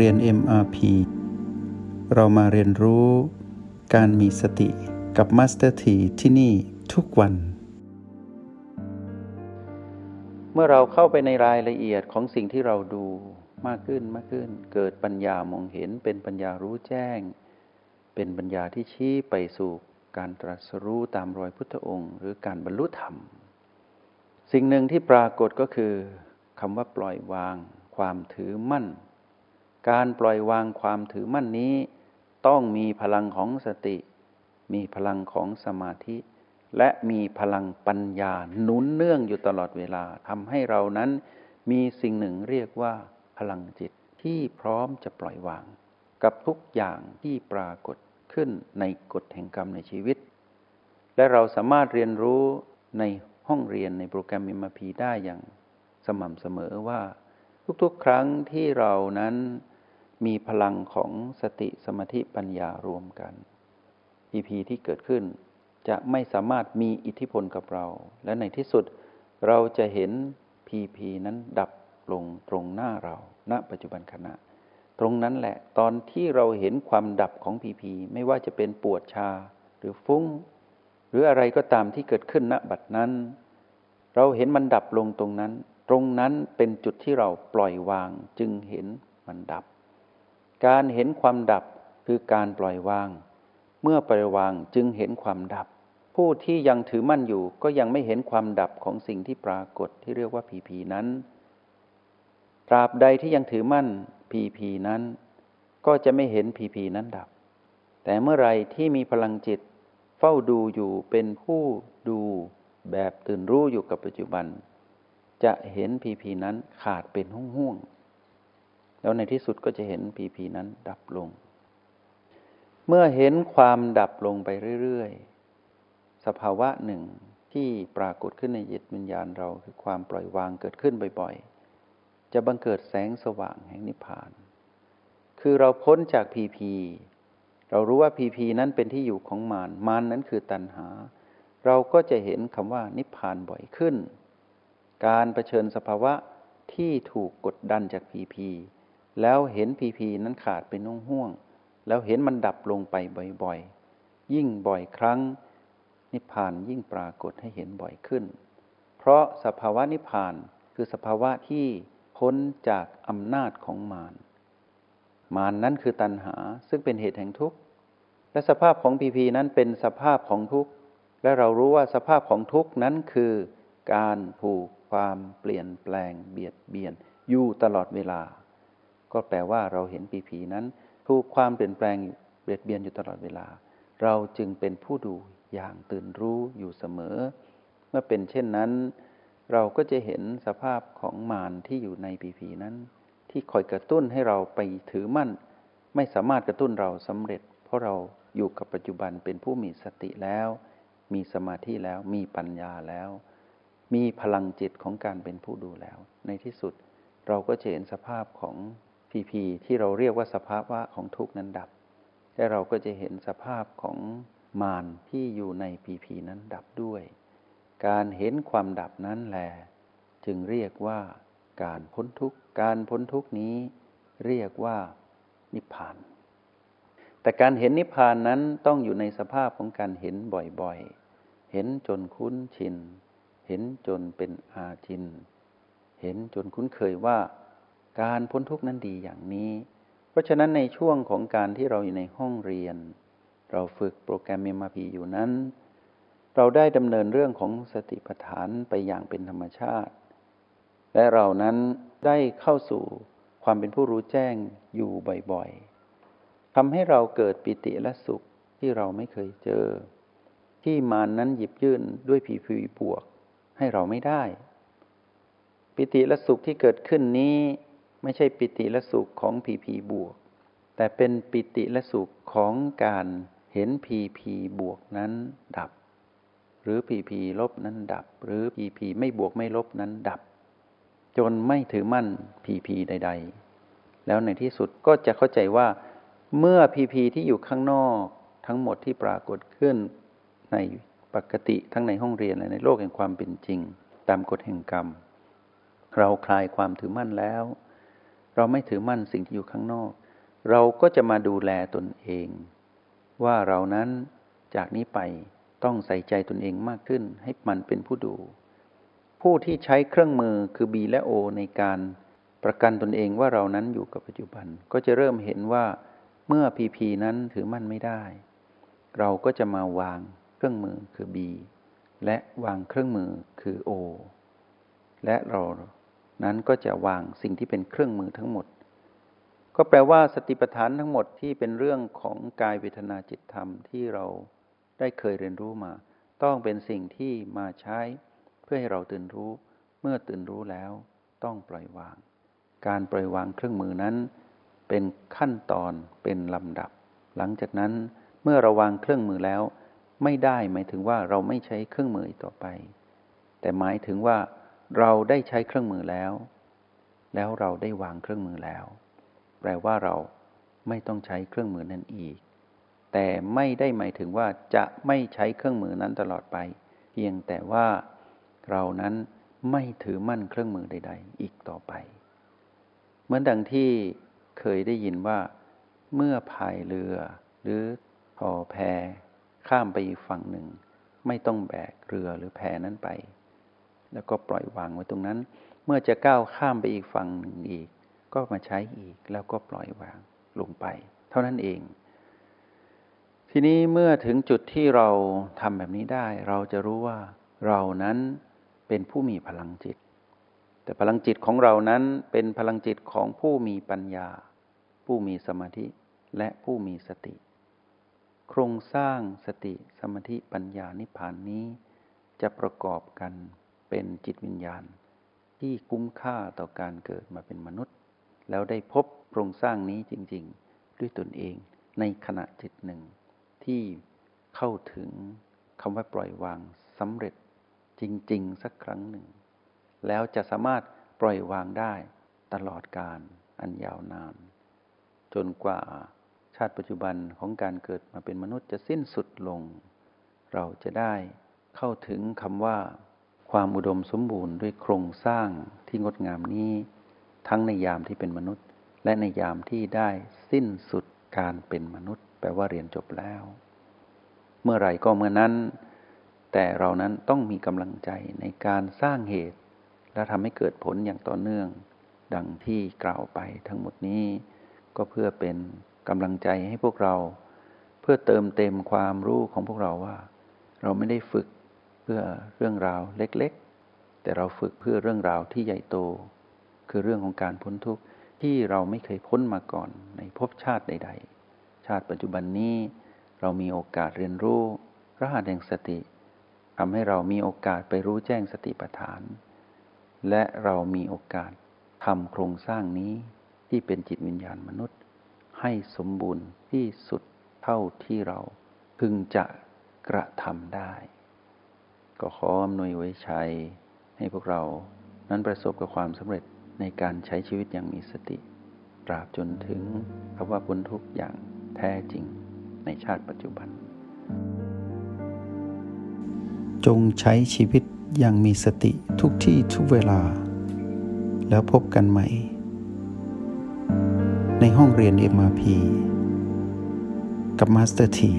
เรียน MRP เรามาเรียนรู้การมีสติกับ Master T ที่ที่นี่ทุกวัน เมื่อเราเข้าไปในรายละเอียดของสิ่งที่เราดูมากขึ้นมากขึ้น เกิดปัญญามองเห็นเป็นปัญญารู้แจ้ง เป็นปัญญาที่ชี้ไปสู่การตรัสรู้ตามรอยพุทธองค์ หรือการบรรลุธรรม สิ่งหนึ่งที่ปรากฏก็คือคำว่าปล่อยวาง ความถือมั่น การปล่อยวางความถือมั่นนี้ ต้องมีพลังของสติ มีพลังของสมาธิ และมีพลังปัญญาหนุนเนื่องอยู่ตลอดเวลาทำให้เรานั้นมีสิ่งหนึ่งเรียกว่าพลังจิตที่พร้อมจะปล่อยวาง กับทุกอย่างที่ปรากฏขึ้นในกฎแห่งกรรมในชีวิต และเราสามารถเรียนรู้ในห้องเรียนในโปรแกรมมิมพีได้อย่างสม่ำเสมอว่า ทุกๆ ครั้งที่เรานั้น มีพลังของสติสมาธิปัญญารวมกันพีพีที่เกิดขึ้นจะไม่สามารถมีอิทธิพลกับเรา และในที่สุดเราจะเห็นพีพีนั้นดับลงตรงหน้าเรา ณ ปัจจุบันขณะ ตรงนั้นแหละตอนที่เราเห็นความดับของพีพีไม่ว่าจะเป็นปวดชาหรือฟุ้ง หรืออะไรก็ตามที่เกิดขึ้นณบัดนั้น เราเห็นมันดับลงตรงนั้น ตรงนั้นเป็นจุดที่เราปล่อยวางจึงเห็นมันดับ การเห็นความดับคือการปล่อยวาง เมื่อปล่อยวางจึงเห็นความดับ ผู้ที่ยังถือมั่นอยู่ก็ยังไม่เห็นความดับของสิ่งที่ปรากฏที่เรียกว่าผีผีนั้น ตราบใดที่ยังถือมั่นผีผีนั้น ก็จะไม่เห็นผีผีนั้นดับ แต่เมื่อไรที่มีพลังจิต เฝ้าดูอยู่เป็นผู้ดูแบบตื่นรู้อยู่กับปัจจุบัน จะเห็นพีพีนั้นขาดเป็นห้วงห่วง แล้วในที่สุดก็จะเห็นพีพีนั้นดับลง เมื่อเห็นความดับลงไปเรื่อยๆ สภาวะหนึ่งที่ปรากฏขึ้นในจิตวิญญาณเราคือความปล่อยวางเกิดขึ้นบ่อยๆ จะบังเกิดแสงสว่างแห่งนิพพาน คือเราพ้นจากพีพีเรารู้ว่าพีพีนั้นเป็นที่อยู่ของมารมารนนั้นคือตัณหา เราก็จะเห็นคำว่านิพพานบ่อยขึ้น การเผชิญสภาวะที่ถูกกดดันจากพีพี แล้วเห็นพีพีนั้นขาดเป็นองห่วงแล้วเห็นมันดับลงไปบ่อยๆ ยิ่งบ่อยครั้ง นิพพานยิ่งปรากฏให้เห็นบ่อยขึ้น เพราะสภาวะนิพพานคือสภาวะที่พ้นจากอำนาจของมาร มารนนั้นคือตัณหาซึ่งเป็นเหตุแห่งทุกข์ และสภาพของพีพีนั้นเป็นสภาพของทุกข์ และเรารู้ว่าสภาพของทุกข์นั้นคือการผูกความเปลี่ยนแปลงเบียดเบียนอยู่ตลอดเวลา ก็แปลว่าเราเห็นปีผีนั้นถูกความเปลี่ยนแปลงเบียดเบียนอยู่ตลอดเวลา เราจึงเป็นผู้ดูอย่างตื่นรู้อยู่เสมอ เมื่อเป็นเช่นนั้น เราก็จะเห็นสภาพของมารที่อยู่ในปีผีนั้น ที่คอยกระตุ้นให้เราไปถือมั่น ไม่สามารถกระตุ้นเราสำเร็จ เพราะเราอยู่กับปัจจุบันเป็นผู้มีสติแล้ว มีสมาธิแล้วมีปัญญาแล้ว มีพลังจิตของการเป็นผู้ดูแล้ว ในที่สุดเราก็จะเห็นสภาพของ พีพีที่เราเรียกว่าสภาพว่าของทุกนั้นดับ และเราก็จะเห็นสภาพของมารที่อยู่ในพีพีนั้นดับด้วย การเห็นความดับนั้นแหลจึงเรียกว่าการพ้นทุกข์ การพ้นทุกข์นี้เรียกว่านิพพาน แต่การเห็นนิพพานนั้นต้องอยู่ในสภาพของการเห็นบ่อยๆ เห็นจนคุ้นชิน เห็นจนเป็นอาจิน เห็นจนคุ้นเคยว่า การพ้นทุกข์นั้นดีอย่างนี้ เพราะฉะนั้นในช่วงของการที่เราอยู่ในห้องเรียน เราฝึกโปรแกรมเมมาพีอยู่นั้น เราได้ดำเนินเรื่องของสติปัฏฐานไปอย่างเป็นธรรมชาติ และเรานั้นได้เข้าสู่ความเป็นผู้รู้แจ้งอยู่บ่อยๆทำให้เราเกิดปิติและสุขที่เราไม่เคยเจอ ที่มานนั้นหยิบยื่นด้วยพีพีบวกให้เราไม่ได้ ปิติและสุขที่เกิดขึ้นนี้ ไม่ใช่ปิติและสุขของพีพีบวก แต่เป็นปิติและสุขของการเห็นพีพีบวกนั้นดับ หรือพีพีลบนั้นดับ หรือพีพีไม่บวกไม่ลบนั้นดับ จนไม่ถือมั่นพีพีใด ๆ แล้วในที่สุดก็จะเข้าใจว่า เมื่อพีพีที่อยู่ข้างนอกทั้งหมดที่ปรากฏขึ้นในปกติทั้งในห้องเรียนและในโลกแห่งความเป็นจริง ตามกฎแห่งกรรม เราคลายความถือมั่นแล้ว เราไม่ถือมั่นสิ่งที่อยู่ข้างนอก เราก็จะมาดูแลตนเอง ว่าเรานั้นจากนี้ไปต้องใส่ใจตนเองมากขึ้น ให้มันเป็นผู้ดู ผู้ที่ใช้เครื่องมือคือ B และ O ในการประกันตนเองว่าเรานั้นอยู่กับปัจจุบัน ก็จะเริ่มเห็นว่าเมื่อ PP นั้นถือมั่นไม่ได้ เราก็จะมาวางเครื่องมือคือ B และวางเครื่องมือคือ O และเรา นั้นก็จะวางสิ่งที่เป็นเครื่องมือทั้งหมด ก็แปลว่าสติปัฏฐานทั้งหมดที่เป็นเรื่องของกายเวทนาจิตธรรมที่เราได้เคยเรียนรู้มา ต้องเป็นสิ่งที่มาใช้เพื่อให้เราตื่นรู้ เมื่อตื่นรู้แล้วต้องปล่อยวาง การปล่อยวางเครื่องมือนั้น เป็นขั้นตอนเป็นลำดับ หลังจากนั้นเมื่อเราวางเครื่องมือแล้ว ไม่ได้หมายถึงว่าเราไม่ใช้เครื่องมือต่อไป แต่หมายถึงว่า เราได้ใช้เครื่องมือแล้ว แล้วเราได้วางเครื่องมือแล้ว แปลว่าเราไม่ต้องใช้เครื่องมือนั้นอีก แต่ไม่ได้หมายถึงว่าจะไม่ใช้เครื่องมือนั้นตลอดไป เพียงแต่ว่าเรานั้นไม่ถือมั่นเครื่องมือใด ๆ อีกต่อไป เหมือนดังที่เคยได้ยินว่า เมื่อพายเรือ หรือพอแพข้ามไปอีกฝั่งหนึ่ง ไม่ต้องแบกเรือหรือแพนั้นไป แล้วก็ปล่อยวางไว้ตรงนั้น เมื่อจะก้าวข้ามไปอีกฝั่งหนึ่งอีก ก็มาใช้อีกแล้วก็ปล่อยวางลงไป เท่านั้นเอง ทีนี้เมื่อถึงจุดที่เราทำแบบนี้ได้ เราจะรู้ว่าเรานั้นเป็นผู้มีพลังจิต แต่พลังจิตของเรานั้นเป็นพลังจิตของผู้มีปัญญา ผู้มีสมาธิและผู้มีสติ โครงสร้างสติสมาธิปัญญานิพพานนี้จะประกอบกัน เป็นจิตวิญญาณ ที่คุ้มค่าต่อการเกิดมาเป็นมนุษย์ แล้วได้พบโครงสร้างนี้จริง ๆ ด้วยตนเองในขณะจิตหนึ่ง ที่เข้าถึงคำว่าปล่อยวางสำเร็จจริง ๆ สักครั้งหนึ่ง แล้วจะสามารถปล่อยวางได้ตลอดการอันยาวนาน จนกว่าชาติปัจจุบันของการเกิดมาเป็นมนุษย์จะสิ้นสุดลง เราจะได้เข้าถึงคำว่า ความอุดมสมบูรณ์ด้วยโครงสร้างที่งดงามนี้ ทั้งในยามที่เป็นมนุษย์ และในยามที่ได้สิ้นสุดการเป็นมนุษย์ แปลว่าเรียนจบแล้ว เมื่อไหร่ก็เมื่อนั้น แต่เรานั้นต้องมีกำลังใจในการสร้างเหตุ และทำให้เกิดผลอย่างต่อเนื่อง ดังที่กล่าวไปทั้งหมดนี้ ก็เพื่อเป็นกำลังใจให้พวกเรา เพื่อเติมเต็มความรู้ของพวกเราว่า เราไม่ได้ฝึก เพื่อเรื่องราวเล็กๆ แต่เราฝึกเพื่อเรื่องราวที่ใหญ่โต คือเรื่องของการพ้นทุกข์ที่เราไม่เคยพ้นมาก่อนในภพชาติใด ๆ ชาติปัจจุบันนี้เรามีโอกาสเรียนรู้รหัสแห่งสติทำให้เรามีโอกาสไปรู้แจ้งสติปัฏฐาน และเรามีโอกาสทำโครงสร้างนี้ที่เป็นจิตวิญญาณมนุษย์ ให้สมบูรณ์ที่สุดเท่าที่เราพึงจะกระทำได้ ก็ขออำนวยไว้ชัย ให้พวกเรานั้นประสบกับความสำเร็จในการใช้ชีวิตอย่างมีสติ ตราบจนถึงคำว่าพ้นทุกอย่างแท้จริงในชาติปัจจุบัน จงใช้ชีวิตอย่างมีสติทุกที่ทุกเวลา แล้วพบกันใหม่ ในห้องเรียน MRP กับมาสเตอร์ที